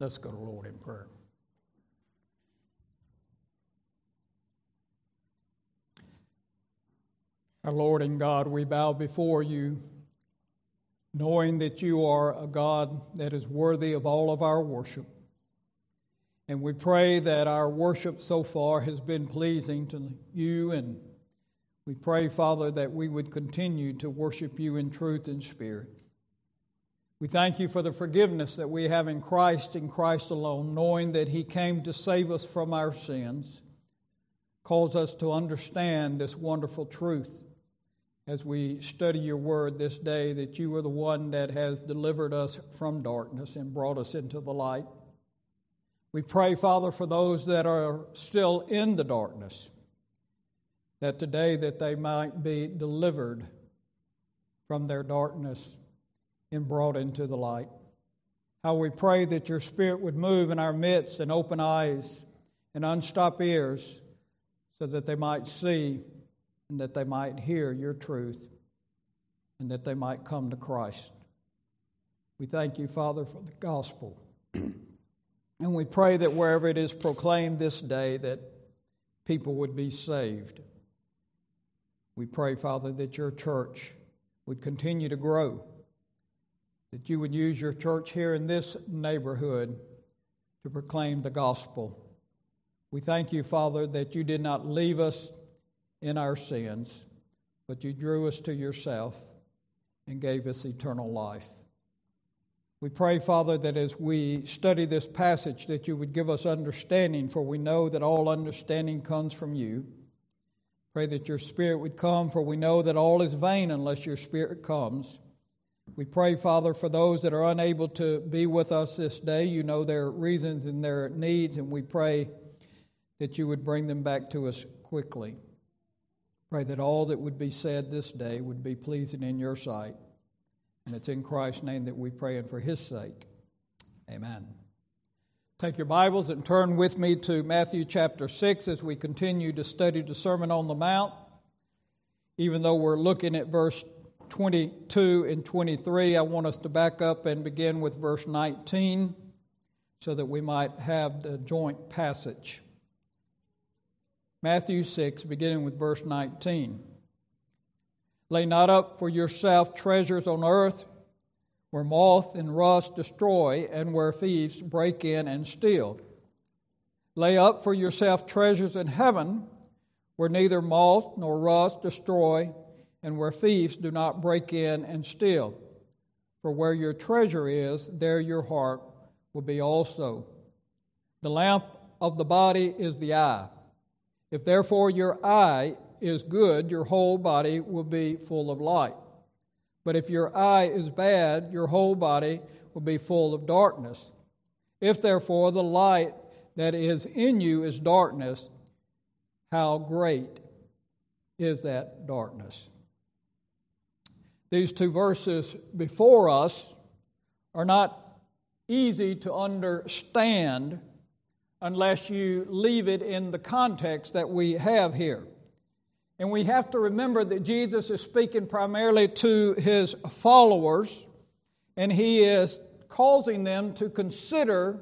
Let's go to Lord in prayer. Our Lord and God, we bow before you, knowing that you are a God that is worthy of all of our worship. And we pray that our worship so far has been pleasing to you. And we pray, Father, that we would continue to worship you in truth and spirit. We thank you for the forgiveness that we have in Christ and Christ alone, knowing that He came to save us from our sins, calls us to understand this wonderful truth as we study your word this day that you are the one that has delivered us from darkness and brought us into the light. We pray, Father, for those that are still in the darkness, that today that they might be delivered from their darkness and brought into the light. How we pray that your Spirit would move in our midst and open eyes and unstop ears so that they might see and that they might hear your truth and that they might come to Christ. We thank you, Father, for the gospel. And we pray that wherever it is proclaimed this day, that people would be saved. We pray, Father, that your church would continue to grow, that you would use your church here in this neighborhood to proclaim the gospel. We thank you, Father, that you did not leave us in our sins, but you drew us to yourself and gave us eternal life. We pray, Father, that as we study this passage, that you would give us understanding, for we know that all understanding comes from you. Pray that your Spirit would come, for we know that all is vain unless your Spirit comes. We pray, Father, for those that are unable to be with us this day. You know their reasons and their needs, and we pray that you would bring them back to us quickly. Pray that all that would be said this day would be pleasing in your sight. And it's in Christ's name that we pray and for his sake. Amen. Take your Bibles and turn with me to Matthew chapter 6 as we continue to study the Sermon on the Mount. Even though we're looking at verse 22 and 23, I want us to back up and begin with verse 19 so that we might have the joint passage. Matthew 6, beginning with verse 19. Lay not up for yourself treasures on earth where moth and rust destroy and where thieves break in and steal. Lay up for yourself treasures in heaven where neither moth nor rust destroy and where thieves do not break in and steal. For where your treasure is, there your heart will be also. The lamp of the body is the eye. If therefore your eye is good, your whole body will be full of light. But if your eye is bad, your whole body will be full of darkness. If therefore the light that is in you is darkness, how great is that darkness? These two verses before us are not easy to understand unless you leave it in the context that we have here. And we have to remember that Jesus is speaking primarily to his followers, and he is causing them to consider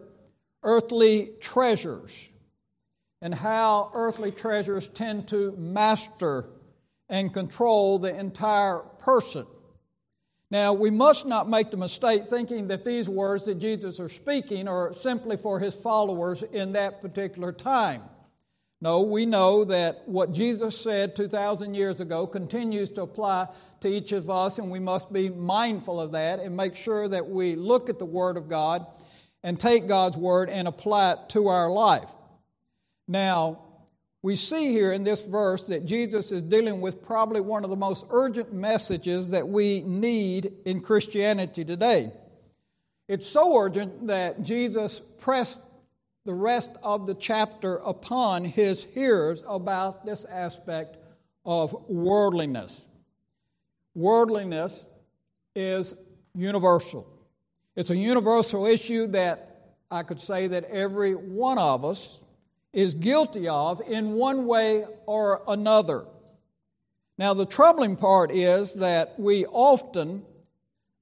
earthly treasures and how earthly treasures tend to master and control the entire person. Now, we must not make the mistake thinking that these words that Jesus is speaking are simply for his followers in that particular time. No, we know that what Jesus said 2,000 years ago continues to apply to each of us, and we must be mindful of that and make sure that we look at the Word of God and take God's Word and apply it to our life. Now, we see here in this verse that Jesus is dealing with probably one of the most urgent messages that we need in Christianity today. It's so urgent that Jesus pressed the rest of the chapter upon his hearers about this aspect of worldliness. Worldliness is universal. It's a universal issue that I could say that every one of us is guilty of in one way or another. Now, the troubling part is that we often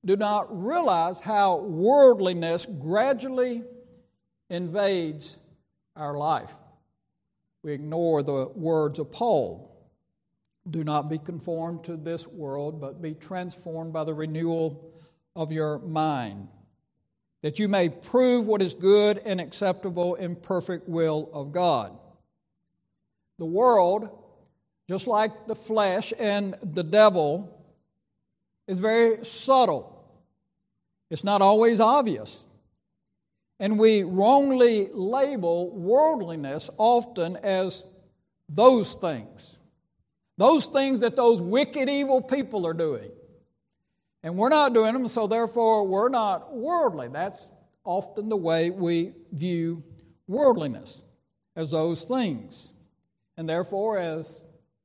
do not realize how worldliness gradually invades our life. We ignore the words of Paul do not be conformed to this world, but be transformed by the renewal of your mind, that you may prove what is good and acceptable and perfect will of God. The world, just like the flesh and the devil, is very subtle. It's not always obvious. And we wrongly label worldliness often as those things. Those things that those wicked, evil people are doing. And we're not doing them, so therefore we're not worldly. That's often the way we view worldliness, as those things. And therefore, as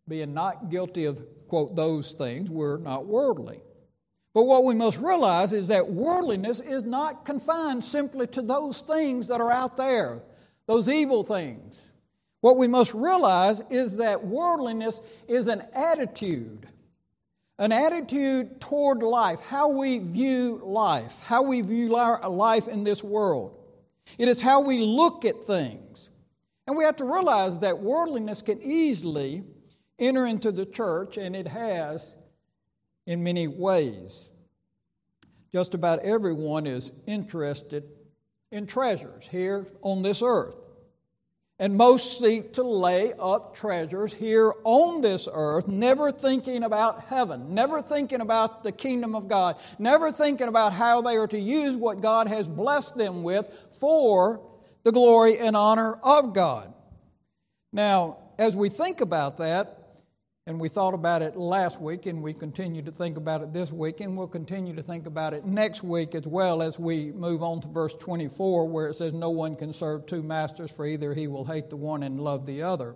being not guilty of, quote, those things, we're not worldly. But what we must realize is that worldliness is not confined simply to those things that are out there, those evil things. What we must realize is that worldliness is an attitude, an attitude toward life, how we view life, how we view life in this world. It is how we look at things. And we have to realize that worldliness can easily enter into the church, and it has in many ways. Just about everyone is interested in treasures here on this earth. And most seek to lay up treasures here on this earth, never thinking about heaven, never thinking about the kingdom of God, never thinking about how they are to use what God has blessed them with for the glory and honor of God. Now, as we think about that, and we thought about it last week, and we continue to think about it this week, and we'll continue to think about it next week as well as we move on to verse 24, where it says, No one can serve two masters, for either he will hate the one and love the other.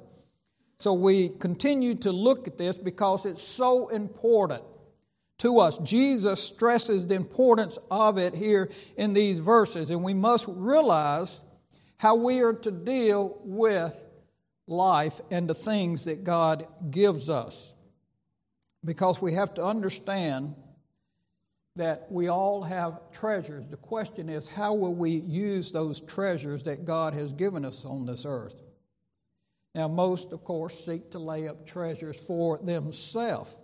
So we continue to look at this because it's so important to us. Jesus stresses the importance of it here in these verses, and we must realize how we are to deal with life and the things that God gives us. Because we have to understand that we all have treasures. The question is, how will we use those treasures that God has given us on this earth? Now, most, of course, seek to lay up treasures for themselves.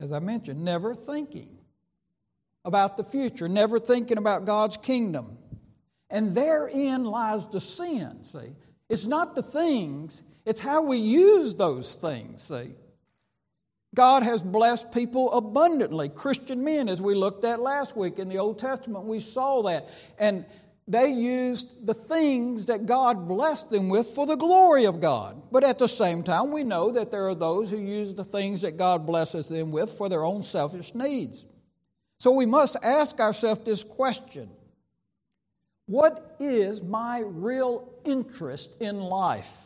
As I mentioned, never thinking about the future, never thinking about God's kingdom. And therein lies the sin, see. It's not the things, it's how we use those things, see. God has blessed people abundantly. Christian men, as we looked at last week in the Old Testament, we saw that. And they used the things that God blessed them with for the glory of God. But at the same time, we know that there are those who use the things that God blesses them with for their own selfish needs. So we must ask ourselves this question what is my real interest in life?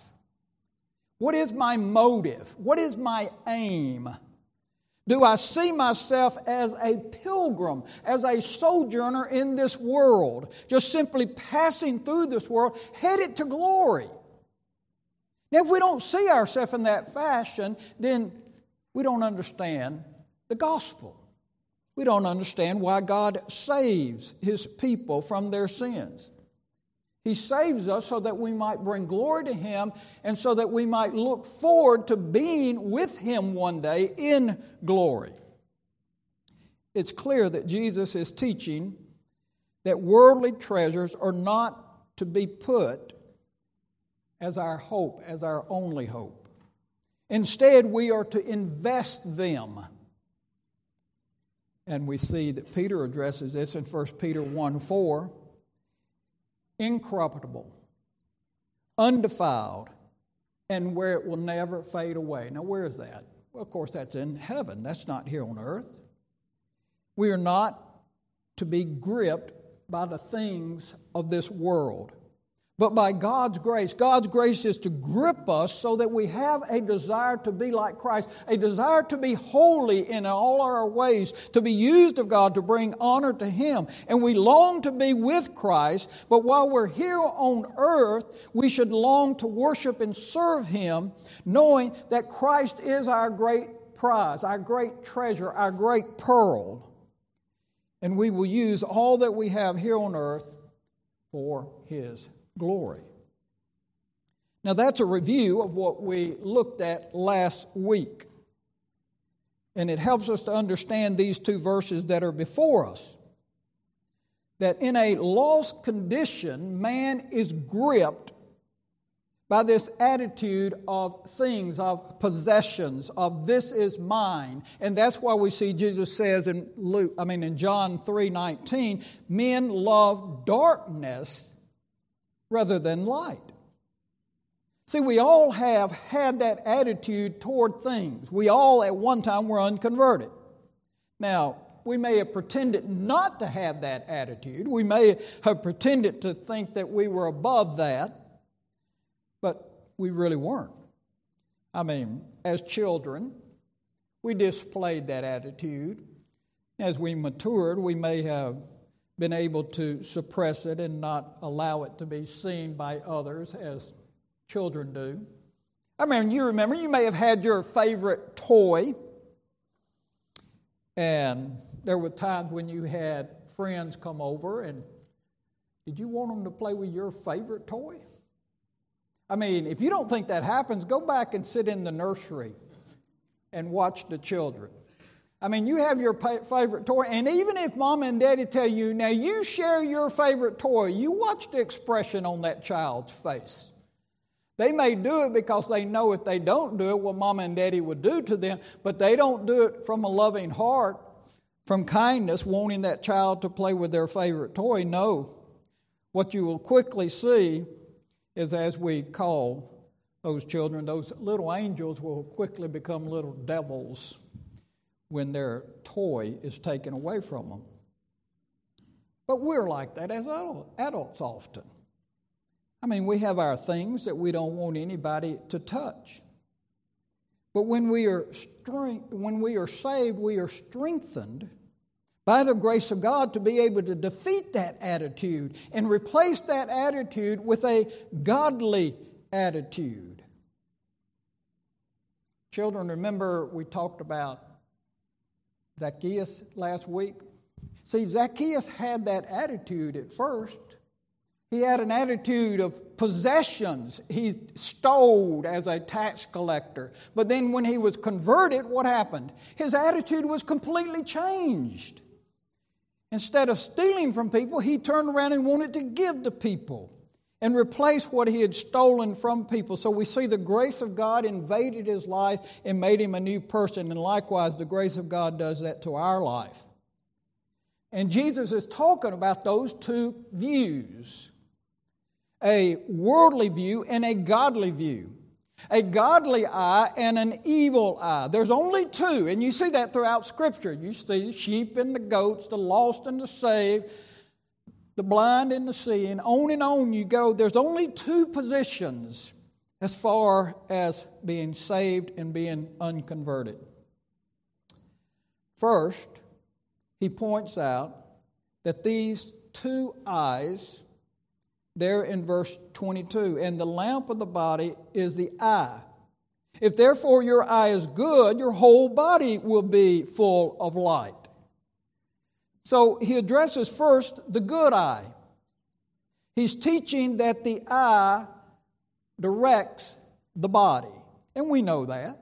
What is my motive? What is my aim? Do I see myself as a pilgrim, as a sojourner in this world, just simply passing through this world, headed to glory? Now, if we don't see ourselves in that fashion, then we don't understand the gospel. We don't understand why God saves his people from their sins. He saves us so that we might bring glory to Him and so that we might look forward to being with Him one day in glory. It's clear that Jesus is teaching that worldly treasures are not to be put as our hope, as our only hope. Instead, we are to invest them and we see that Peter addresses this in 1 Peter 1 4. Incorruptible, undefiled, and where it will never fade away. Now, where is that? Well, of course, that's in heaven. That's not here on earth. We are not to be gripped by the things of this world but by God's grace. God's grace is to grip us so that we have a desire to be like Christ, a desire to be holy in all our ways, to be used of God to bring honor to Him. And we long to be with Christ, but while we're here on earth, we should long to worship and serve Him, knowing that Christ is our great prize, our great treasure, our great pearl. And we will use all that we have here on earth for His glory. Now, that's a review of what we looked at last week. And it helps us to understand these two verses that are before us. That in a lost condition, man is gripped by this attitude of things, of possessions, of this is mine. And that's why we see Jesus says in Luke, I mean in John 3 19, men love darkness rather than light. See, we all have had that attitude toward things. We all at one time were unconverted. Now, we may have pretended not to have that attitude. We may have pretended to think that we were above that, but we really weren't. I mean, as children, we displayed that attitude. As we matured, we may have been able to suppress it and not allow it to be seen by others as children do. I mean, you remember, you may have had your favorite toy, and there were times when you had friends come over, and did you want them to play with your favorite toy? I mean, if you don't think that happens, go back and sit in the nursery and watch the children. I mean, you have your favorite toy, and even if mom and daddy tell you, now you share your favorite toy, you watch the expression on that child's face. They may do it because they know if they don't do it, what mom and daddy would do to them, but they don't do it from a loving heart, from kindness, wanting that child to play with their favorite toy. No. What you will quickly see is as we call those children, those little angels will quickly become little devils when their toy is taken away from them. But we're like that as adults often. I mean, we have our things that we don't want anybody to touch. But when we are strength, when we are saved, we are strengthened by the grace of God to be able to defeat that attitude and replace that attitude with a godly attitude. Children, remember we talked about Zacchaeus last week? See, Zacchaeus had that attitude at first. He had an attitude of possessions. He stole as a tax collector. But then when he was converted, what happened? His attitude was completely changed. Instead of stealing from people, he turned around and wanted to give to people and replace what he had stolen from people. So we see the grace of God invaded his life and made him a new person. And likewise, the grace of God does that to our life. And Jesus is talking about those two views a worldly view and a godly view. A godly eye and an evil eye. There's only two, and you see that throughout Scripture. You see the sheep and the goats, the lost and the saved, the blind and the seeing. On and on you go. There's only two positions as far as being saved and being unconverted. First, he points out that these two eyes there in verse 22. And the lamp of the body is the eye. If therefore your eye is good, your whole body will be full of light. So he addresses first the good eye. He's teaching that the eye directs the body. And we know that.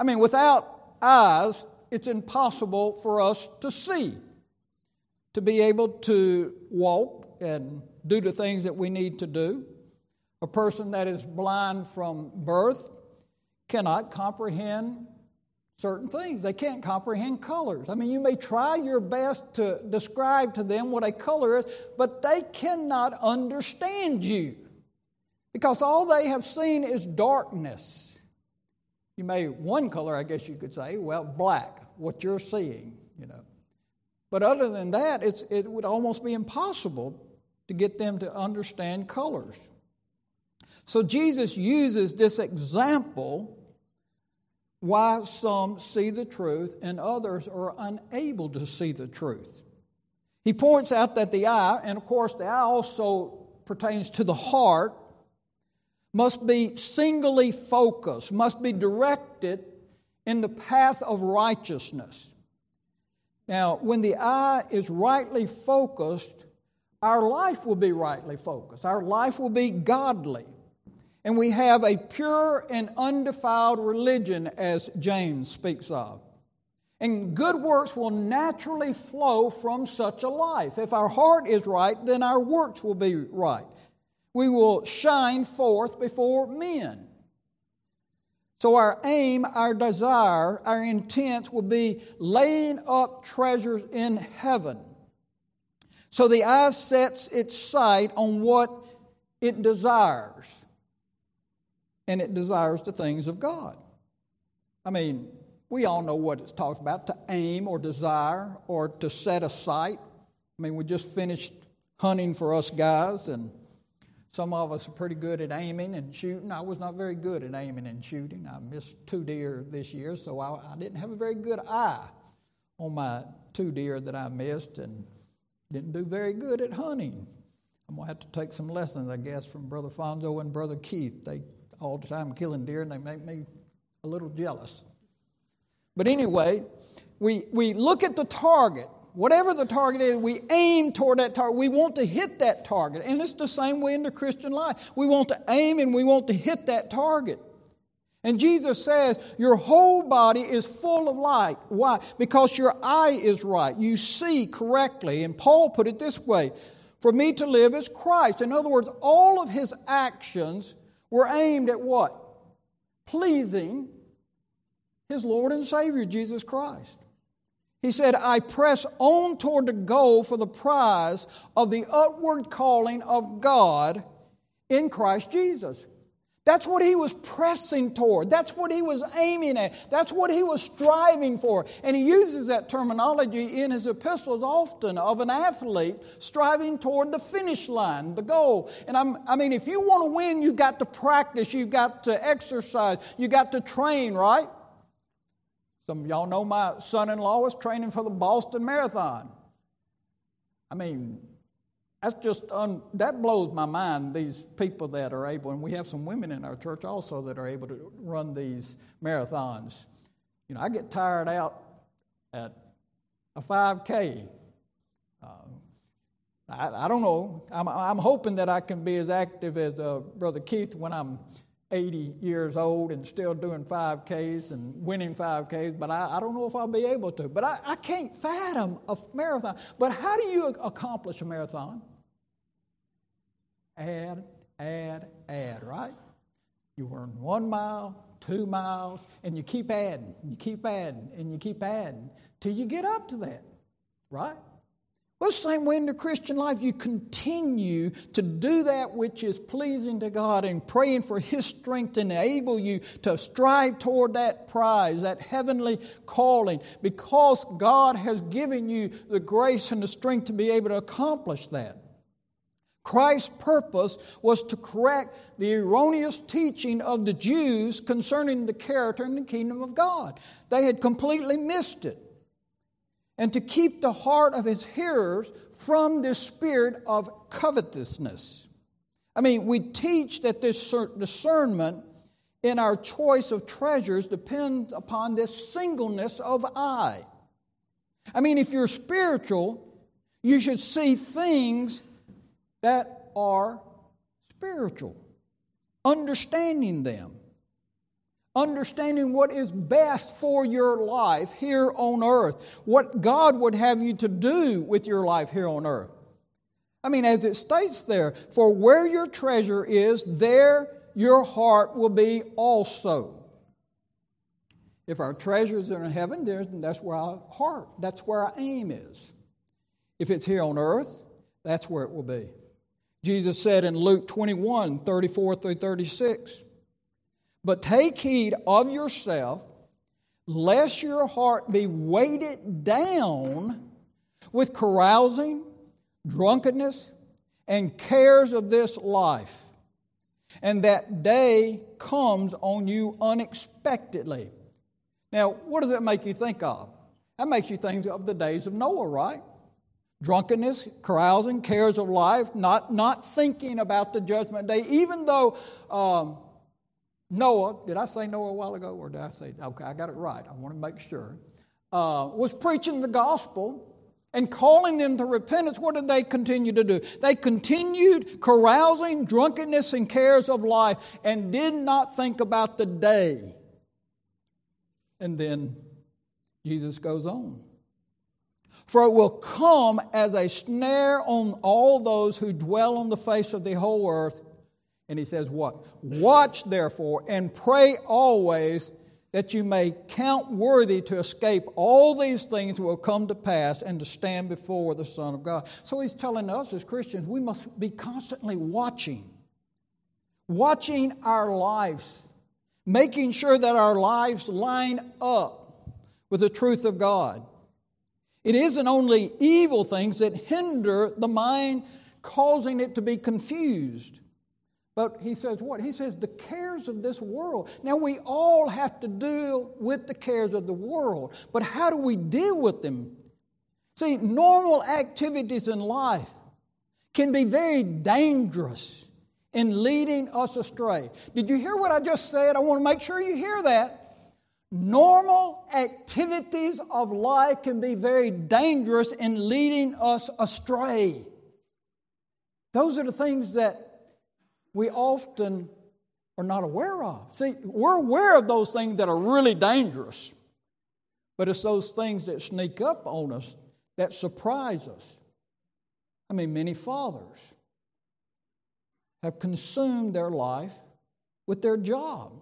I mean, without eyes, it's impossible for us to see, to be able to walk and do the things that we need to do. A person that is blind from birth cannot comprehend certain things. They can't comprehend colors. I mean, you may try your best to describe to them what a color is, but they cannot understand you because all they have seen is darkness. You may, one color, I guess you could say, well, black, what you're seeing, you know. But other than that, it's, it would almost be impossible to get them to understand colors. So Jesus uses this example why some see the truth and others are unable to see the truth. He points out that the eye, and of course, the eye also pertains to the heart, must be singly focused, must be directed in the path of righteousness. Now, when the eye is rightly focused, our life will be rightly focused, our life will be godly. And we have a pure and undefiled religion, as James speaks of. And good works will naturally flow from such a life. If our heart is right, then our works will be right. We will shine forth before men. So, our aim, our desire, our intent will be laying up treasures in heaven. So, the eye sets its sight on what it desires, and it desires the things of God. I mean, we all know what it talks about to aim or desire or to set a sight. I mean, we just finished hunting for us guys, and some of us are pretty good at aiming and shooting. I was not very good at aiming and shooting. I missed two deer this year, so I, I didn't have a very good eye on my two deer that I missed and didn't do very good at hunting. I'm going to have to take some lessons, I guess, from Brother Fonzo and Brother Keith. They all the time killing deer and they make me a little jealous. But anyway, we, we look at the target whatever the target is, we aim toward that target. We want to hit that target. And it's the same way in the Christian life. We want to aim and we want to hit that target. And Jesus says, Your whole body is full of light. Why? Because your eye is right. You see correctly. And Paul put it this way For me to live is Christ. In other words, all of his actions were aimed at what? Pleasing his Lord and Savior, Jesus Christ. He said, I press on toward the goal for the prize of the upward calling of God in Christ Jesus. That's what he was pressing toward. That's what he was aiming at. That's what he was striving for. And he uses that terminology in his epistles often of an athlete striving toward the finish line, the goal. And I'm, i mean, if you want to win, you've got to practice, you've got to exercise, you've got to train, right? Some of y'all know my son in law was training for the Boston Marathon. I mean, that's just, un, that blows my mind, these people that are able, and we have some women in our church also that are able to run these marathons. You know, I get tired out at a 5K. Uh, I, I, don't know. I'm, I'm, hoping that I can be as active as uh, Brother Keith when I'm 80 years old and still doing 5Ks and winning 5Ks, but I, I don't know if I'll be able to. But I, I can't fathom a marathon. But how do you accomplish a marathon? Add, add, add, right? You run one mile, two miles, and you keep adding, you keep adding, and you keep adding till you get up to that, right? Well, the same way in the Christian life, you continue to do that which is pleasing to God and praying for His strength to enable you to strive toward that prize, that heavenly calling, because God has given you the grace and the strength to be able to accomplish that. Christ's purpose was to correct the erroneous teaching of the Jews concerning the character and the kingdom of God. They had completely missed it and to keep the heart of his hearers from this spirit of covetousness. I mean, we teach that this discernment in our choice of treasures depends upon this singleness of eye. I mean, if you're spiritual, you should see things that are spiritual, understanding them understanding what is best for your life here on earth, what God would have you to do with your life here on earth. I mean, as it states there, for where your treasure is, there your heart will be also. If our treasures are in heaven, that's where our heart, that's where our aim is. If it's here on earth, that's where it will be. Jesus said in Luke 21 34 through 36, but take heed of yourself, lest your heart be weighted down with carousing, drunkenness, and cares of this life, and that day comes on you unexpectedly. Now, what does that make you think of? That makes you think of the days of Noah, right? Drunkenness, carousing, cares of life, not, not thinking about the judgment day, even though um, Noah, did I say Noah a while ago, or did I say, okay, I got it right. I want to make sure. Uh, was preaching the gospel, and calling them to repentance, what did they continue to do? They continued carousing, drunkenness, and cares of life and did not think about the day. And then Jesus goes on. For it will come as a snare on all those who dwell on the face of the whole earth. And he says, What? Watch therefore and pray always that you may count worthy to escape all these things will come to pass and to stand before the Son of God. So he's telling us as Christians, we must be constantly watching, watching our lives, making sure that our lives line up with the truth of God. It isn't only evil things that hinder the mind, causing it to be confused. But he says what? He says the cares of this world. Now, we all have to deal with the cares of the world, but how do we deal with them? See, normal activities in life can be very dangerous in leading us astray. Did you hear what I just said? I want to make sure you hear that. Normal activities of life can be very dangerous in leading us astray. Those are the things that we often are not aware of. See, we're aware of those things that are really dangerous, but it's those things that sneak up on us that surprise us. I mean, many fathers have consumed their life with their job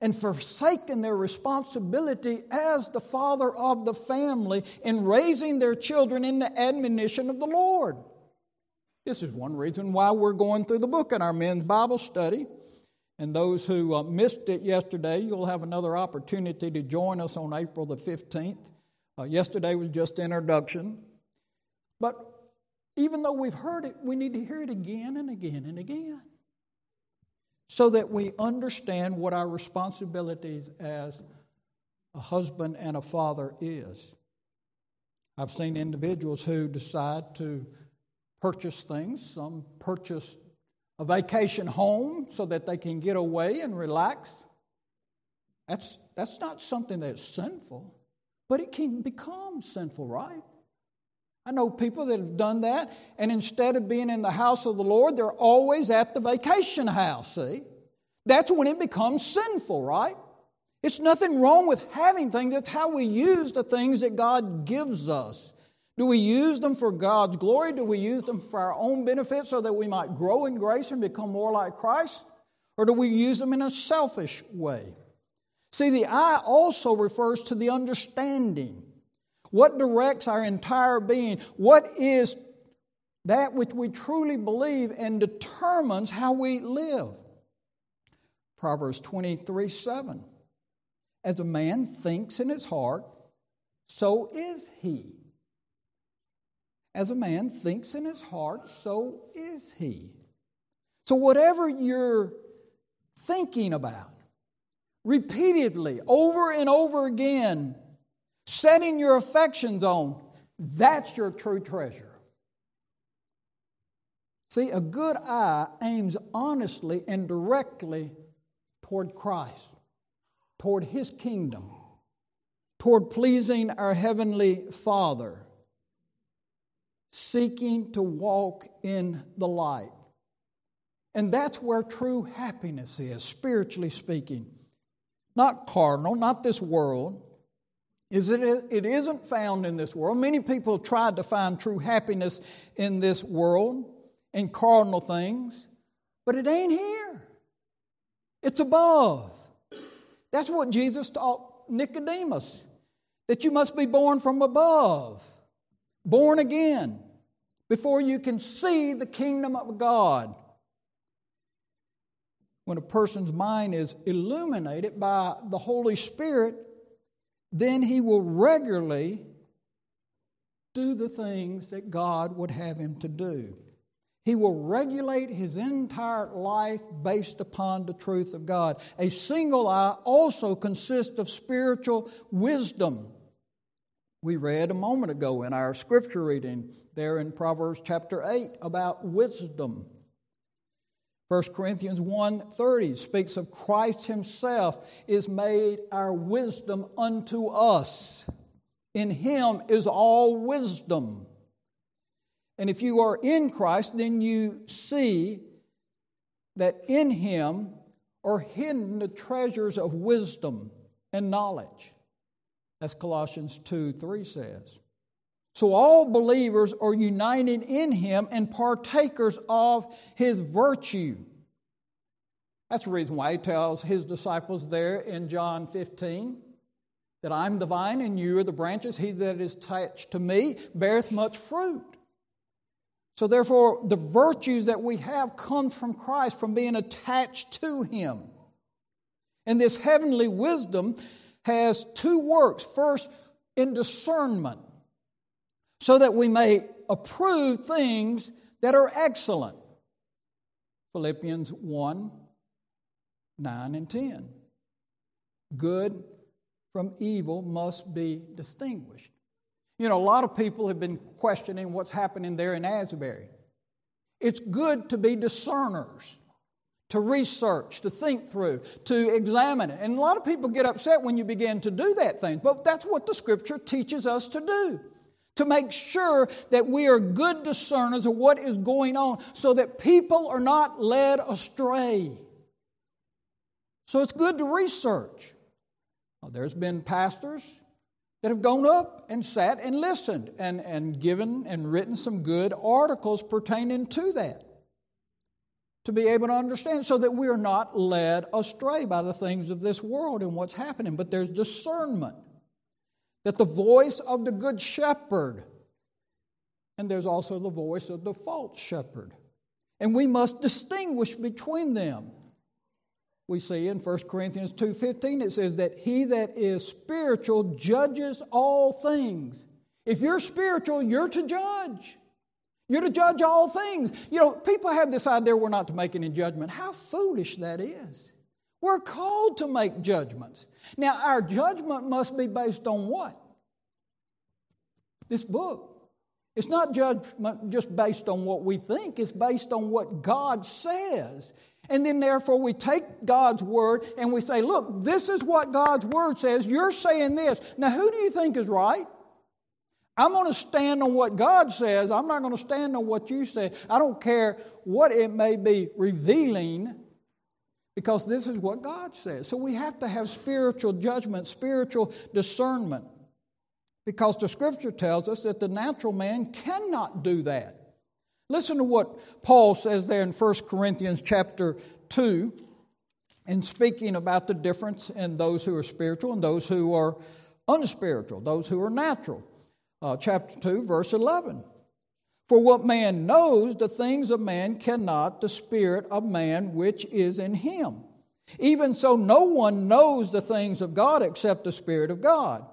and forsaken their responsibility as the father of the family in raising their children in the admonition of the Lord. This is one reason why we're going through the book in our men's Bible study. And those who uh, missed it yesterday, you'll have another opportunity to join us on April the 15th. Uh, yesterday was just introduction. But even though we've heard it, we need to hear it again and again and again so that we understand what our responsibilities as a husband and a father is. I've seen individuals who decide to purchase things. Some purchase a vacation home so that they can get away and relax. That's, that's not something that's sinful, but it can become sinful, right? I know people that have done that, and instead of being in the house of the Lord, they're always at the vacation house, see? That's when it becomes sinful, right? It's nothing wrong with having things, it's how we use the things that God gives us. Do we use them for God's glory? Do we use them for our own benefit so that we might grow in grace and become more like Christ? Or do we use them in a selfish way? See, the eye also refers to the understanding. What directs our entire being? What is that which we truly believe and determines how we live? Proverbs 23 7. As a man thinks in his heart, so is he. As a man thinks in his heart, so is he. So, whatever you're thinking about, repeatedly, over and over again, setting your affections on, that's your true treasure. See, a good eye aims honestly and directly toward Christ, toward His kingdom, toward pleasing our Heavenly Father seeking to walk in the light. And that's where true happiness is, spiritually speaking. Not carnal, not this world. Is it, it isn't found in this world. Many people tried to find true happiness in this world, in carnal things, but it ain't here. It's above. That's what Jesus taught Nicodemus that you must be born from above, born again before you can see the kingdom of God. When a person's mind is illuminated by the Holy Spirit, then he will regularly do the things that God would have him to do. He will regulate his entire life based upon the truth of God. A single eye also consists of spiritual wisdom. We read a moment ago in our scripture reading there in Proverbs chapter 8 about wisdom. 1 Corinthians 1:30 speaks of Christ himself is made our wisdom unto us. In him is all wisdom. And if you are in Christ, then you see that in him are hidden the treasures of wisdom and knowledge. As Colossians 2 3 says. So all believers are united in him and partakers of his virtue. That's the reason why he tells his disciples there in John 15 that I'm the vine and you are the branches. He that is attached to me beareth much fruit. So therefore, the virtues that we have comes from Christ, from being attached to him. And this heavenly wisdom has two works. First, in discernment, so that we may approve things that are excellent. Philippians 1 9 and 10. Good from evil must be distinguished. You know, a lot of people have been questioning what's happening there in Asbury. It's good to be discerners, to research, to think through, to examine it. And a lot of people get upset when you begin to do that thing, but that's what the scripture teaches us to do. To make sure that we are good discerners of what is going on so that people are not led astray. So it's good to research. There's been pastors that have gone up and sat and listened and, and given and written some good articles pertaining to that to be able to understand so that we are not led astray by the things of this world and what's happening. But there's discernment that the voice of the good shepherd, and there's also the voice of the false shepherd. And we must distinguish between them we see in 1 Corinthians 2:15 it says that he that is spiritual judges all things. If you're spiritual, you're to judge. You're to judge all things. You know, people have this idea we're not to make any judgment. How foolish that is. We're called to make judgments. Now, our judgment must be based on what? This book. It's not judgment just based on what we think, it's based on what God says. And then, therefore, we take God's word and we say, Look, this is what God's word says. You're saying this. Now, who do you think is right? I'm going to stand on what God says. I'm not going to stand on what you say. I don't care what it may be revealing because this is what God says. So we have to have spiritual judgment, spiritual discernment because the scripture tells us that the natural man cannot do that. Listen to what Paul says there in 1 Corinthians chapter 2 in speaking about the difference in those who are spiritual and those who are unspiritual, those who are natural. Uh, chapter 2, verse 11. For what man knows, the things of man cannot, the spirit of man which is in him. Even so, no one knows the things of God except the Spirit of God.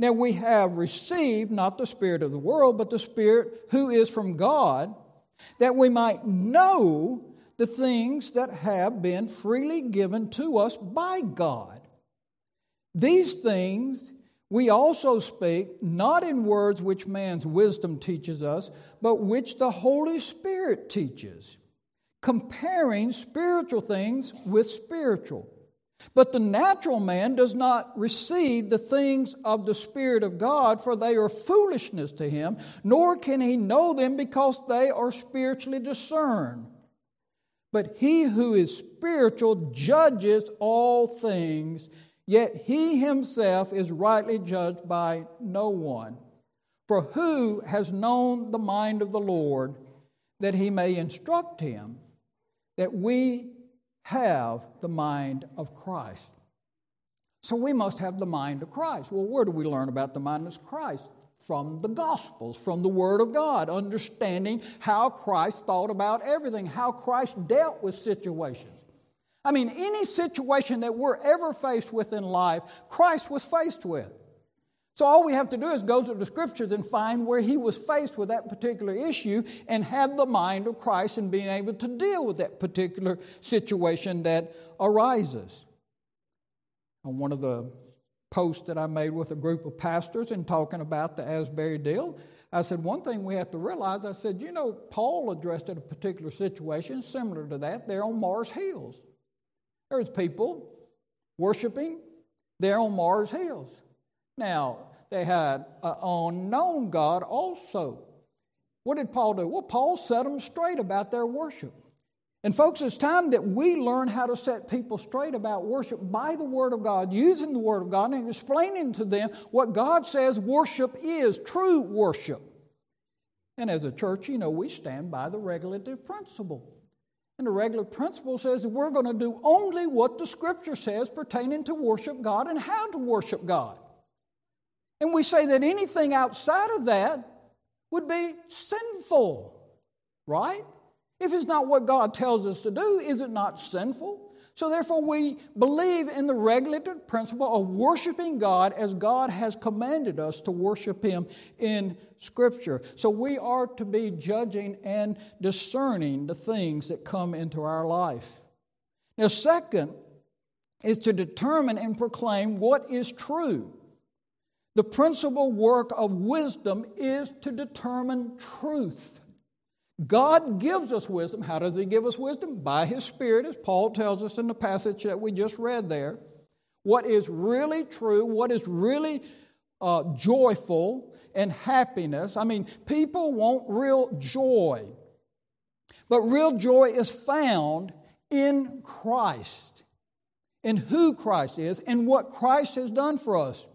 Now we have received not the Spirit of the world, but the Spirit who is from God that we might know the things that have been freely given to us by God. These things we also speak not in words which man's wisdom teaches us, but which the Holy Spirit teaches, comparing spiritual things with spiritual. But the natural man does not receive the things of the Spirit of God, for they are foolishness to him, nor can he know them because they are spiritually discerned. But he who is spiritual judges all things, yet he himself is rightly judged by no one. For who has known the mind of the Lord that he may instruct him? That we have the mind of Christ. So we must have the mind of Christ. Well, where do we learn about the mind of Christ? From the Gospels, from the Word of God, understanding how Christ thought about everything, how Christ dealt with situations. I mean, any situation that we're ever faced with in life, Christ was faced with. So all we have to do is go to the scriptures and find where he was faced with that particular issue and have the mind of Christ and being able to deal with that particular situation that arises. On one of the posts that I made with a group of pastors and talking about the Asbury deal, I said, one thing we have to realize, I said, you know, Paul addressed a particular situation similar to that there on Mars Hills. There's people worshiping there on Mars Hills. Now, they had an unknown God also. What did Paul do? Well, Paul set them straight about their worship. And, folks, it's time that we learn how to set people straight about worship by the Word of God, using the Word of God and explaining to them what God says worship is true worship. And as a church, you know, we stand by the regulative principle. And the regular principle says that we're going to do only what the Scripture says pertaining to worship God and how to worship God. And we say that anything outside of that would be sinful, right? If it's not what God tells us to do, is it not sinful? So, therefore, we believe in the regulative principle of worshiping God as God has commanded us to worship Him in Scripture. So, we are to be judging and discerning the things that come into our life. Now, second is to determine and proclaim what is true. The principal work of wisdom is to determine truth. God gives us wisdom. How does He give us wisdom? By His Spirit, as Paul tells us in the passage that we just read there. What is really true, what is really uh, joyful and happiness. I mean, people want real joy, but real joy is found in Christ, in who Christ is, and what Christ has done for us.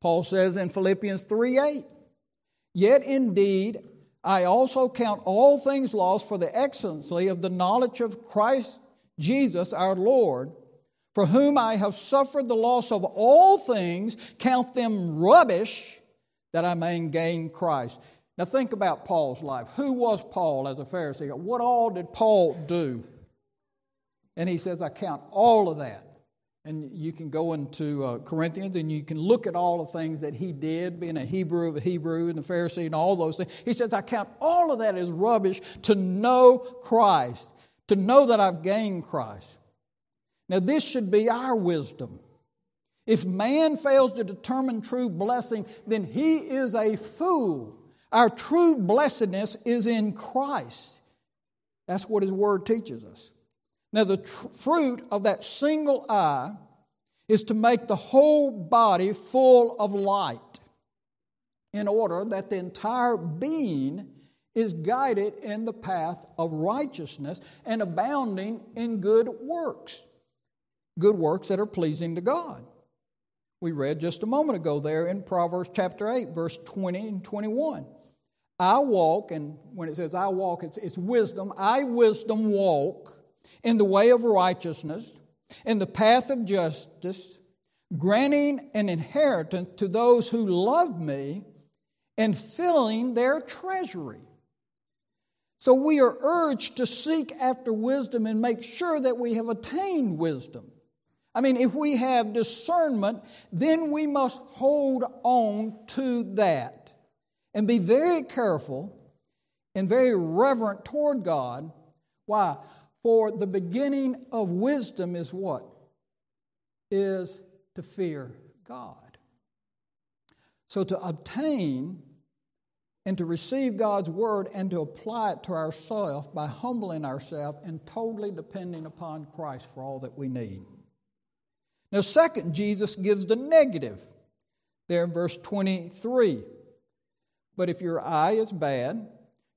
Paul says in Philippians 3 8, Yet indeed I also count all things lost for the excellency of the knowledge of Christ Jesus our Lord, for whom I have suffered the loss of all things, count them rubbish, that I may gain Christ. Now think about Paul's life. Who was Paul as a Pharisee? What all did Paul do? And he says, I count all of that and you can go into uh, Corinthians and you can look at all the things that he did, being a Hebrew of a Hebrew and a Pharisee and all those things. He says, I count all of that as rubbish to know Christ, to know that I've gained Christ. Now, this should be our wisdom. If man fails to determine true blessing, then he is a fool. Our true blessedness is in Christ. That's what his word teaches us. Now, the tr- fruit of that single eye is to make the whole body full of light in order that the entire being is guided in the path of righteousness and abounding in good works, good works that are pleasing to God. We read just a moment ago there in Proverbs chapter 8, verse 20 and 21. I walk, and when it says I walk, it's, it's wisdom. I, wisdom, walk in the way of righteousness, in the path of justice, granting an inheritance to those who love me, and filling their treasury. So we are urged to seek after wisdom and make sure that we have attained wisdom. I mean, if we have discernment, then we must hold on to that and be very careful and very reverent toward God. Why? For the beginning of wisdom is what? Is to fear God. So to obtain and to receive God's word and to apply it to ourselves by humbling ourselves and totally depending upon Christ for all that we need. Now, second, Jesus gives the negative there in verse 23. But if your eye is bad,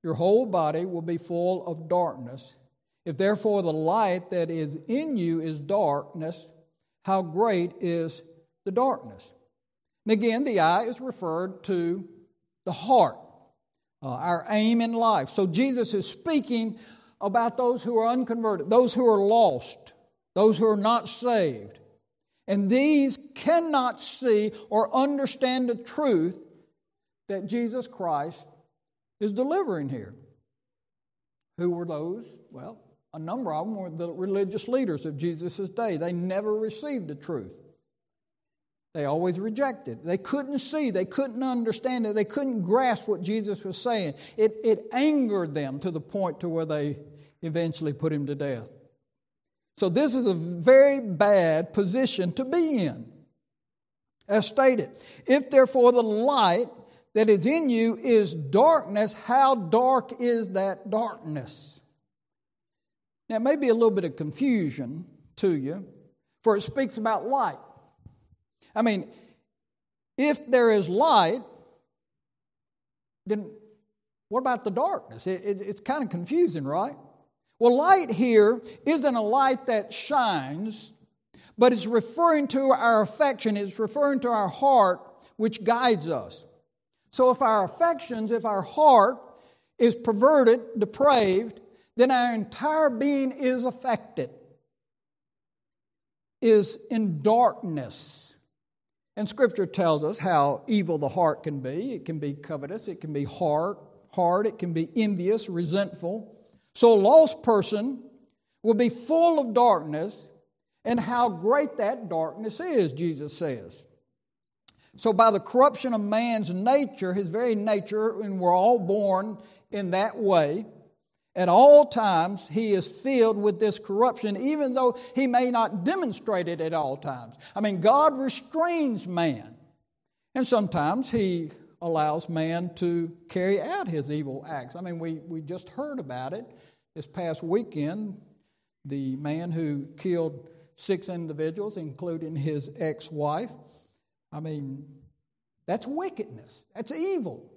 your whole body will be full of darkness. If therefore the light that is in you is darkness, how great is the darkness? And again, the eye is referred to the heart, uh, our aim in life. So Jesus is speaking about those who are unconverted, those who are lost, those who are not saved. And these cannot see or understand the truth that Jesus Christ is delivering here. Who were those? Well, a number of them were the religious leaders of Jesus' day. They never received the truth. They always rejected. They couldn't see, they couldn't understand it, they couldn't grasp what Jesus was saying. It, it angered them to the point to where they eventually put him to death. So this is a very bad position to be in. As stated, if therefore the light that is in you is darkness, how dark is that darkness? Now, it may be a little bit of confusion to you, for it speaks about light. I mean, if there is light, then what about the darkness? It, it, it's kind of confusing, right? Well, light here isn't a light that shines, but it's referring to our affection, it's referring to our heart, which guides us. So if our affections, if our heart is perverted, depraved, then our entire being is affected, is in darkness. And Scripture tells us how evil the heart can be. It can be covetous, it can be hard, hard, it can be envious, resentful. So a lost person will be full of darkness, and how great that darkness is, Jesus says. So, by the corruption of man's nature, his very nature, and we're all born in that way, at all times he is filled with this corruption, even though he may not demonstrate it at all times. I mean, God restrains man, and sometimes he allows man to carry out his evil acts. I mean, we, we just heard about it this past weekend. The man who killed six individuals, including his ex wife. I mean, that's wickedness, that's evil.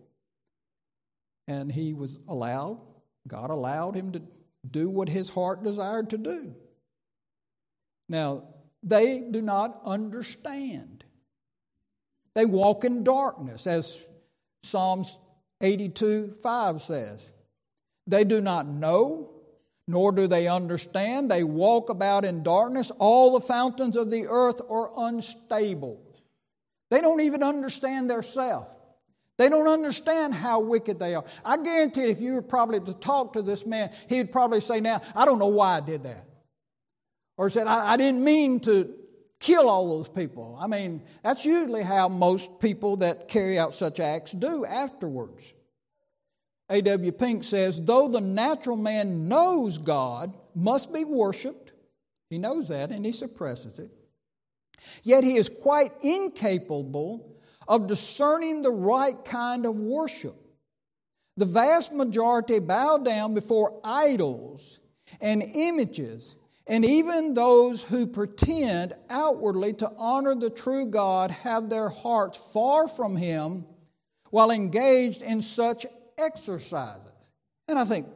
And he was allowed, God allowed him to do what his heart desired to do. Now, they do not understand. They walk in darkness, as Psalms 82 5 says. They do not know, nor do they understand. They walk about in darkness. All the fountains of the earth are unstable. They don't even understand their self. They don't understand how wicked they are. I guarantee if you were probably to talk to this man, he'd probably say, Now, I don't know why I did that. Or said, I, I didn't mean to kill all those people. I mean, that's usually how most people that carry out such acts do afterwards. A.W. Pink says, though the natural man knows God must be worshiped, he knows that and he suppresses it, yet he is quite incapable of discerning the right kind of worship. The vast majority bow down before idols and images, and even those who pretend outwardly to honor the true God have their hearts far from Him while engaged in such exercises. And I think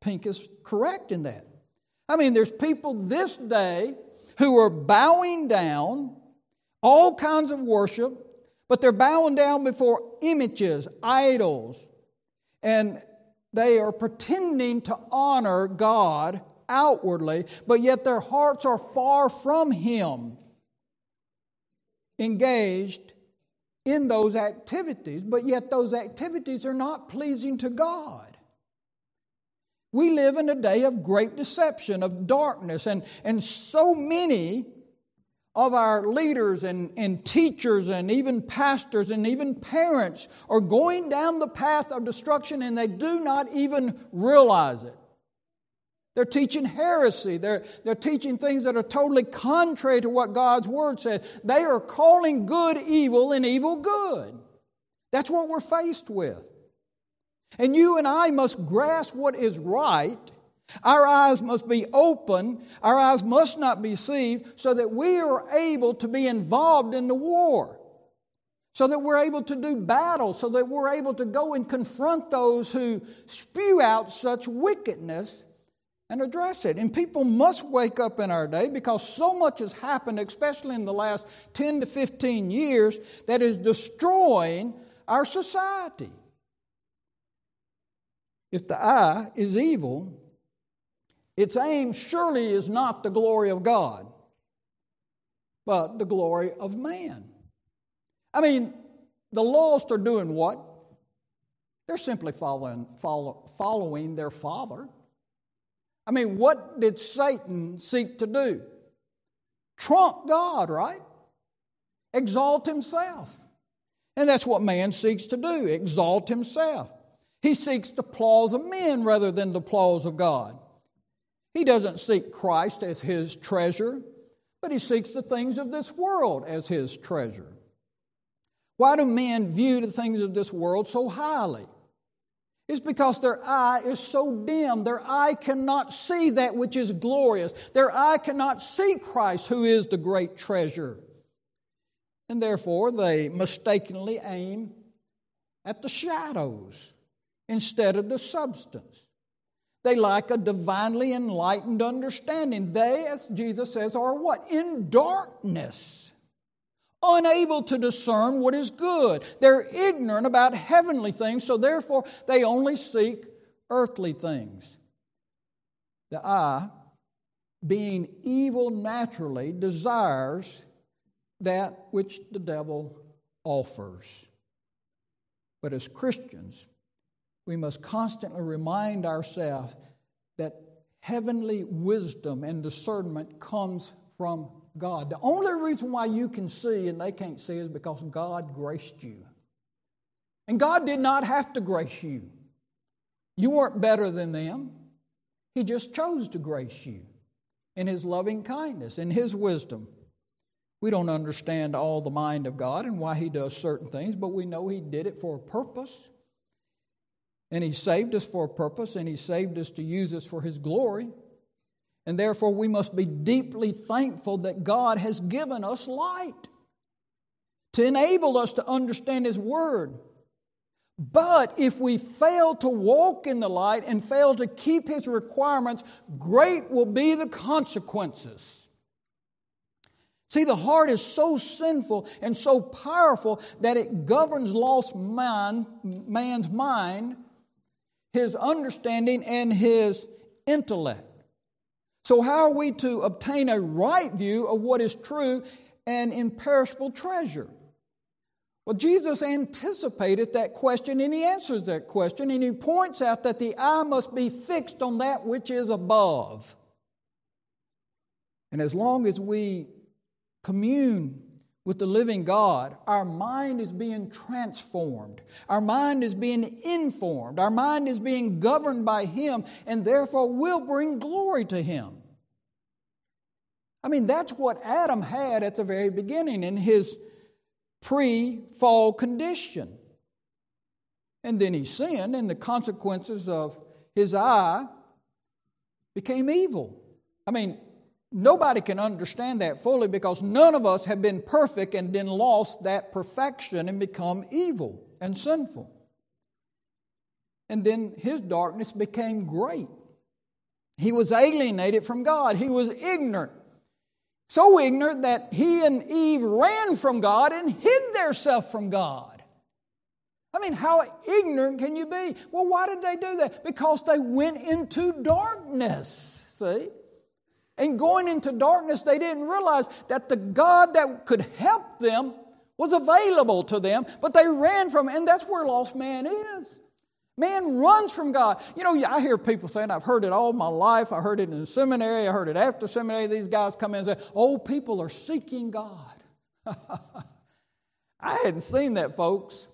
Pink is correct in that. I mean, there's people this day who are bowing down, all kinds of worship, but they're bowing down before images, idols, and they are pretending to honor God outwardly, but yet their hearts are far from Him, engaged in those activities, but yet those activities are not pleasing to God. We live in a day of great deception, of darkness, and, and so many of our leaders and, and teachers and even pastors and even parents are going down the path of destruction and they do not even realize it. They're teaching heresy. They're, they're teaching things that are totally contrary to what God's Word says. They are calling good evil and evil good. That's what we're faced with. And you and I must grasp what is right. Our eyes must be open. Our eyes must not be deceived so that we are able to be involved in the war. So that we're able to do battle, so that we're able to go and confront those who spew out such wickedness and address it. And people must wake up in our day because so much has happened, especially in the last 10 to 15 years, that is destroying our society. If the eye is evil, its aim surely is not the glory of God, but the glory of man. I mean, the lost are doing what? They're simply following, follow, following their father. I mean, what did Satan seek to do? Trump God, right? Exalt himself. And that's what man seeks to do exalt himself. He seeks the applause of men rather than the applause of God. He doesn't seek Christ as his treasure, but he seeks the things of this world as his treasure. Why do men view the things of this world so highly? It's because their eye is so dim. Their eye cannot see that which is glorious. Their eye cannot see Christ, who is the great treasure. and therefore they mistakenly aim at the shadows instead of the substance. They lack a divinely enlightened understanding. They, as Jesus says, are what? In darkness, unable to discern what is good. They're ignorant about heavenly things, so therefore they only seek earthly things. The eye, being evil naturally, desires that which the devil offers. But as Christians, we must constantly remind ourselves that heavenly wisdom and discernment comes from God. The only reason why you can see and they can't see is because God graced you. And God did not have to grace you. You weren't better than them. He just chose to grace you in His loving kindness, in His wisdom. We don't understand all the mind of God and why He does certain things, but we know He did it for a purpose. And He saved us for a purpose, and He saved us to use us for His glory. And therefore, we must be deeply thankful that God has given us light to enable us to understand His Word. But if we fail to walk in the light and fail to keep His requirements, great will be the consequences. See, the heart is so sinful and so powerful that it governs lost man, man's mind, his understanding, and his intellect. So, how are we to obtain a right view of what is true and imperishable treasure? Well, Jesus anticipated that question and he answers that question and he points out that the eye must be fixed on that which is above. And as long as we commune with the living God, our mind is being transformed. Our mind is being informed. Our mind is being governed by Him, and therefore will bring glory to Him. I mean, that's what Adam had at the very beginning in his pre fall condition. And then he sinned, and the consequences of his eye became evil. I mean, Nobody can understand that fully because none of us have been perfect and then lost that perfection and become evil and sinful. And then his darkness became great. He was alienated from God, he was ignorant. So ignorant that he and Eve ran from God and hid themselves from God. I mean, how ignorant can you be? Well, why did they do that? Because they went into darkness, see? And going into darkness, they didn't realize that the God that could help them was available to them, but they ran from it, and that's where lost man is. Man runs from God. You know, I hear people saying, I've heard it all my life. I heard it in seminary. I heard it after seminary. These guys come in and say, Oh, people are seeking God. I hadn't seen that, folks.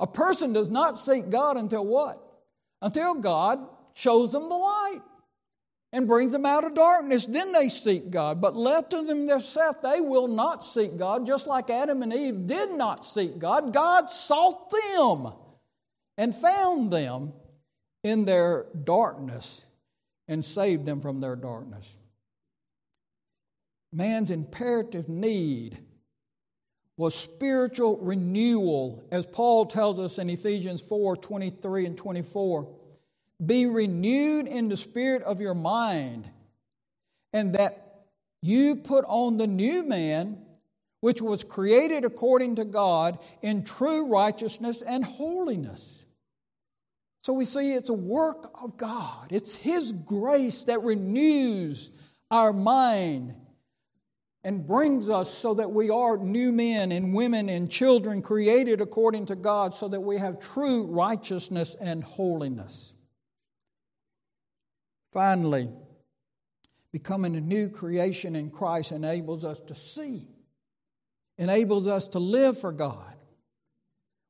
A person does not seek God until what? Until God shows them the light and brings them out of darkness. Then they seek God. But left to them themselves, they will not seek God, just like Adam and Eve did not seek God. God sought them and found them in their darkness and saved them from their darkness. Man's imperative need was spiritual renewal, as Paul tells us in Ephesians 4 23 and 24. Be renewed in the spirit of your mind, and that you put on the new man, which was created according to God in true righteousness and holiness. So we see it's a work of God. It's His grace that renews our mind and brings us so that we are new men and women and children created according to God so that we have true righteousness and holiness. Finally, becoming a new creation in Christ enables us to see, enables us to live for God.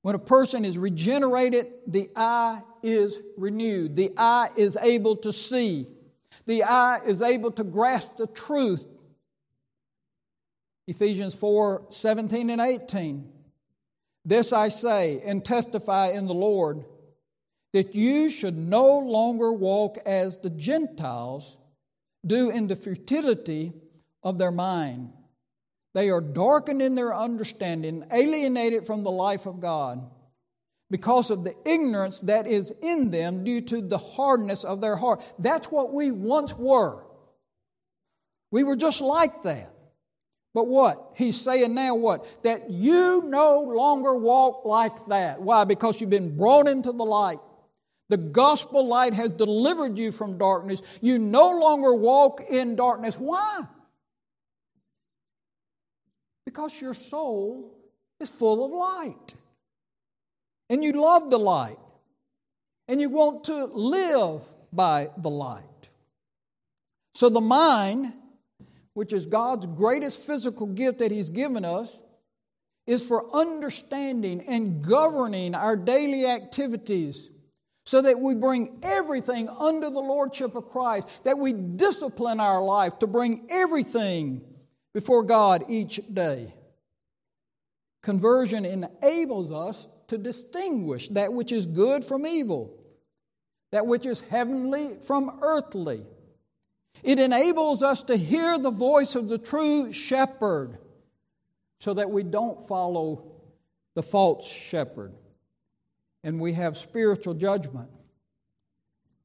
When a person is regenerated, the eye is renewed. The eye is able to see. The eye is able to grasp the truth. Ephesians 4 17 and 18. This I say and testify in the Lord that you should no longer walk as the Gentiles do in the futility of their mind. They are darkened in their understanding, alienated from the life of God because of the ignorance that is in them due to the hardness of their heart. That's what we once were. We were just like that. But what? He's saying now what? That you no longer walk like that. Why? Because you've been brought into the light. The gospel light has delivered you from darkness. You no longer walk in darkness. Why? Because your soul is full of light. And you love the light. And you want to live by the light. So the mind, which is God's greatest physical gift that He's given us, is for understanding and governing our daily activities so that we bring everything under the lordship of Christ, that we discipline our life to bring everything before God each day. Conversion enables us to distinguish that which is good from evil, that which is heavenly from earthly. It enables us to hear the voice of the true shepherd so that we don't follow the false shepherd. And we have spiritual judgment.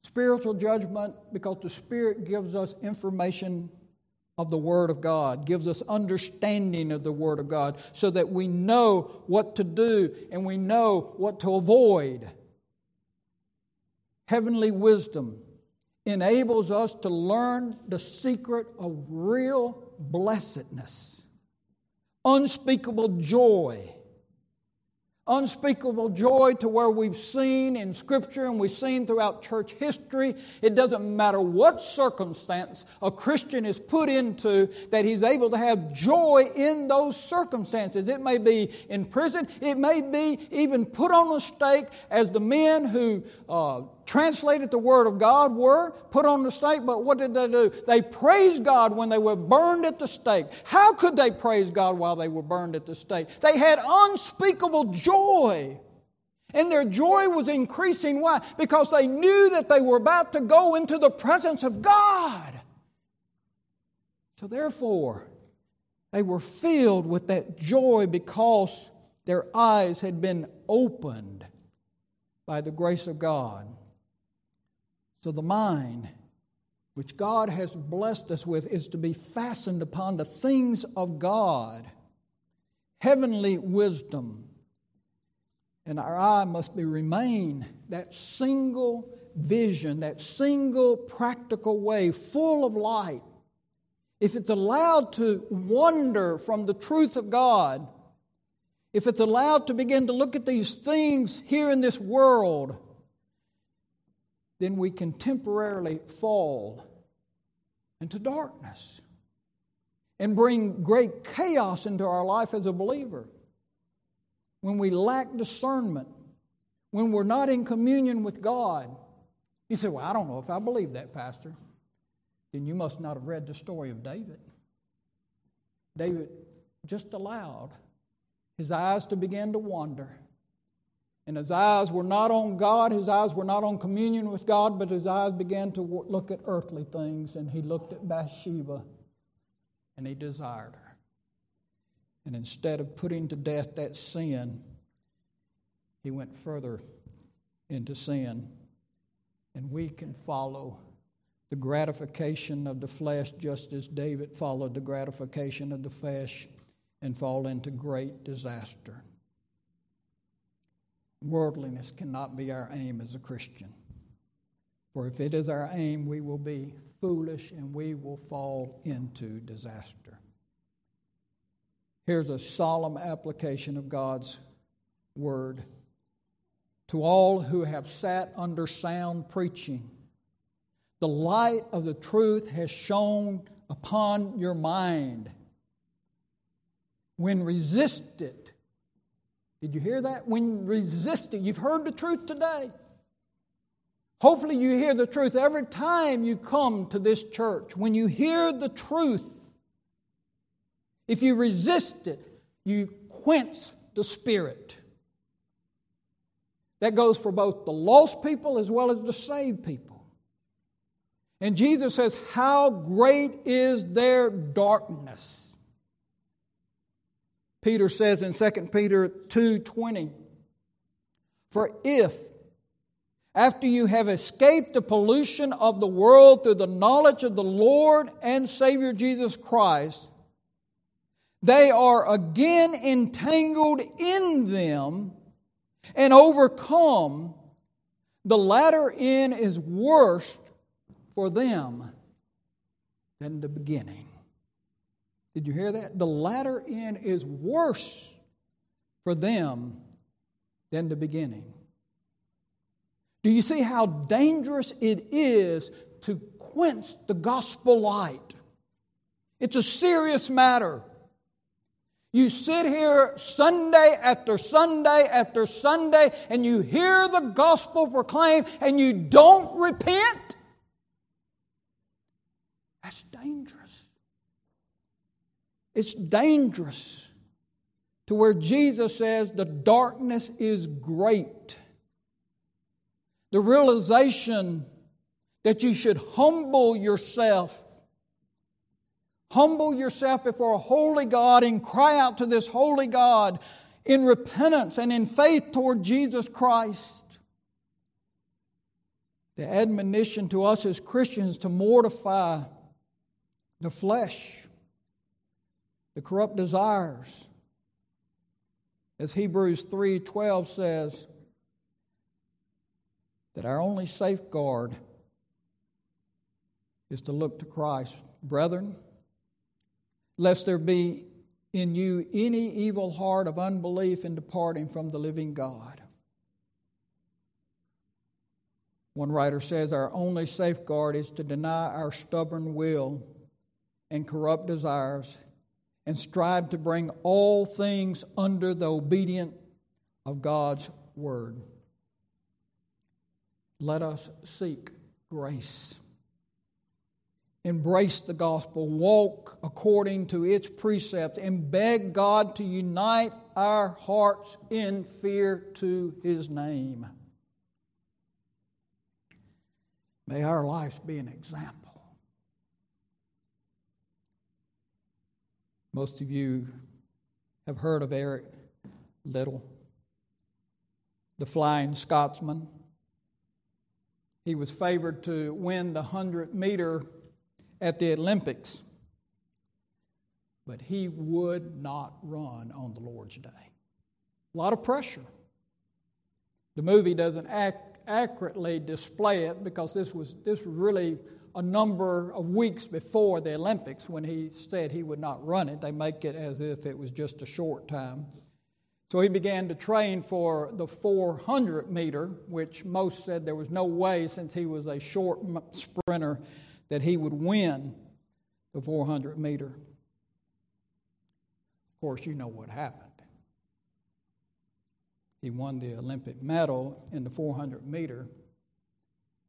Spiritual judgment because the Spirit gives us information of the Word of God, gives us understanding of the Word of God, so that we know what to do and we know what to avoid. Heavenly wisdom enables us to learn the secret of real blessedness, unspeakable joy unspeakable joy to where we've seen in Scripture and we've seen throughout church history. It doesn't matter what circumstance a Christian is put into, that he's able to have joy in those circumstances. It may be in prison, it may be even put on a stake as the men who uh, translated the Word of God were put on the stake, but what did they do? They praised God when they were burned at the stake. How could they praise God while they were burned at the stake? They had unspeakable joy. And their joy was increasing. Why? Because they knew that they were about to go into the presence of God. So, therefore, they were filled with that joy because their eyes had been opened by the grace of God. So the mind, which God has blessed us with, is to be fastened upon the things of God, heavenly wisdom. And our eye must be remain that single vision, that single practical way, full of light. If it's allowed to wander from the truth of God, if it's allowed to begin to look at these things here in this world, then we can temporarily fall into darkness and bring great chaos into our life as a believer. When we lack discernment, when we're not in communion with God, you say, Well, I don't know if I believe that, Pastor. Then you must not have read the story of David. David just allowed his eyes to begin to wander and his eyes were not on God, his eyes were not on communion with God, but his eyes began to look at earthly things, and he looked at Bathsheba and he desired her. And instead of putting to death that sin, he went further into sin. And we can follow the gratification of the flesh just as David followed the gratification of the flesh and fall into great disaster. Worldliness cannot be our aim as a Christian. For if it is our aim, we will be foolish and we will fall into disaster. Here's a solemn application of God's word. To all who have sat under sound preaching, the light of the truth has shone upon your mind. When resisted, did you hear that? When resisting, you've heard the truth today. Hopefully, you hear the truth every time you come to this church. When you hear the truth, if you resist it, you quench the Spirit. That goes for both the lost people as well as the saved people. And Jesus says, How great is their darkness! Peter says in 2 Peter 2:20, "For if after you have escaped the pollution of the world through the knowledge of the Lord and Savior Jesus Christ, they are again entangled in them and overcome, the latter end is worse for them than the beginning. Did you hear that? The latter end is worse for them than the beginning. Do you see how dangerous it is to quench the gospel light? It's a serious matter. You sit here Sunday after Sunday after Sunday and you hear the gospel proclaimed and you don't repent. That's dangerous. It's dangerous to where Jesus says the darkness is great. The realization that you should humble yourself Humble yourself before a holy God and cry out to this holy God in repentance and in faith toward Jesus Christ. The admonition to us as Christians to mortify the flesh, the corrupt desires. As Hebrews 3:12 says, that our only safeguard is to look to Christ. Brethren, lest there be in you any evil heart of unbelief in departing from the living God. One writer says our only safeguard is to deny our stubborn will and corrupt desires and strive to bring all things under the obedience of God's word. Let us seek grace embrace the gospel, walk according to its precepts, and beg God to unite our hearts in fear to His name. May our lives be an example. Most of you have heard of Eric Liddell, the Flying Scotsman. He was favored to win the 100 meter at the Olympics, but he would not run on the Lord's day. A lot of pressure. The movie doesn't act, accurately display it because this was, this was really a number of weeks before the Olympics when he said he would not run it. They make it as if it was just a short time. So he began to train for the 400 meter, which most said there was no way since he was a short sprinter that he would win the 400 meter. Of course, you know what happened. He won the Olympic medal in the 400 meter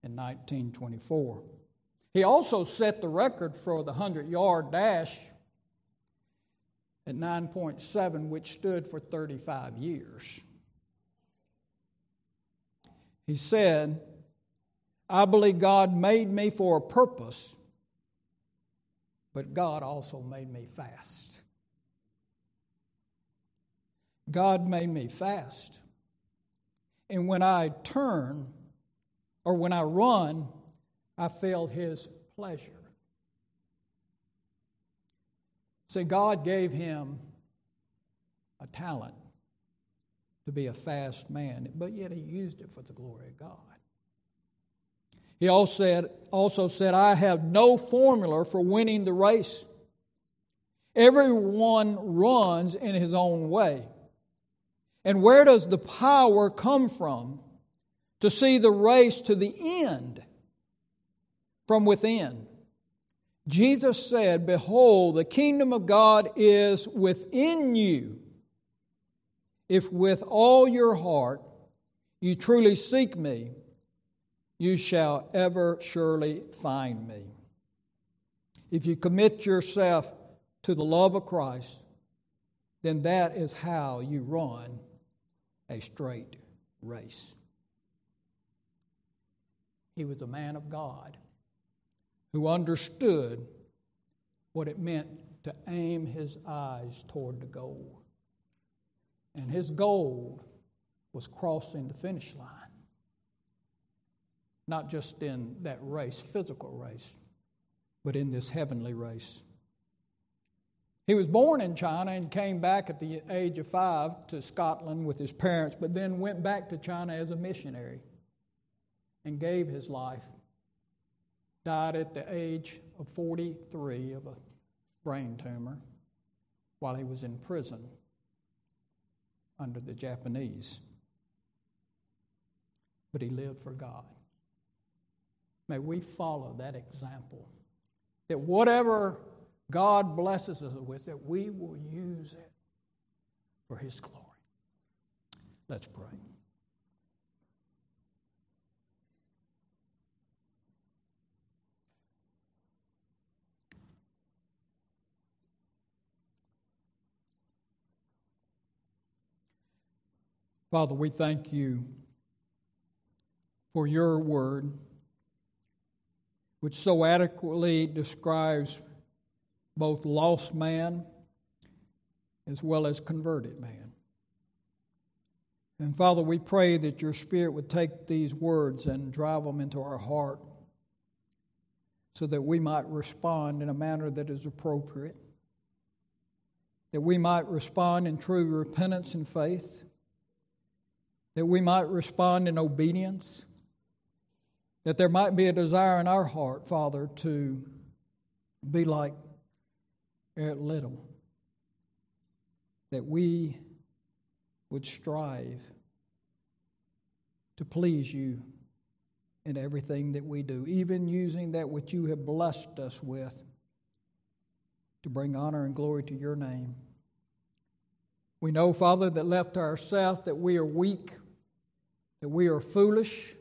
in 1924. He also set the record for the 100 yard dash at 9.7, which stood for 35 years. He said, I believe God made me for a purpose, but God also made me fast. God made me fast. And when I turn or when I run, I feel His pleasure. See, God gave him a talent to be a fast man, but yet he used it for the glory of God. He also said, also said, I have no formula for winning the race. Everyone runs in his own way. And where does the power come from to see the race to the end? From within. Jesus said, Behold, the kingdom of God is within you. If with all your heart you truly seek me, you shall ever surely find me. If you commit yourself to the love of Christ, then that is how you run a straight race. He was a man of God who understood what it meant to aim his eyes toward the goal. And his goal was crossing the finish line. Not just in that race, physical race, but in this heavenly race. He was born in China and came back at the age of five to Scotland with his parents, but then went back to China as a missionary and gave his life. Died at the age of 43 of a brain tumor while he was in prison under the Japanese. But he lived for God. May we follow that example. That whatever God blesses us with, that we will use it for His glory. Let's pray. Father, we thank you for your word, which so adequately describes both lost man as well as converted man. And Father, we pray that your Spirit would take these words and drive them into our heart so that we might respond in a manner that is appropriate, that we might respond in true repentance and faith that we might respond in obedience, that there might be a desire in our heart, Father, to be like Eric Liddell, that we would strive to please you in everything that we do, even using that which you have blessed us with to bring honor and glory to your name. We know, Father, that left to ourselves that we are weak, that we are foolish,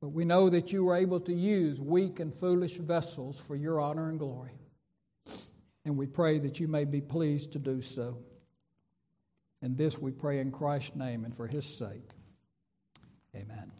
but we know that you are able to use weak and foolish vessels for your honor and glory. And we pray that you may be pleased to do so. And this we pray in Christ's name and for his sake. Amen.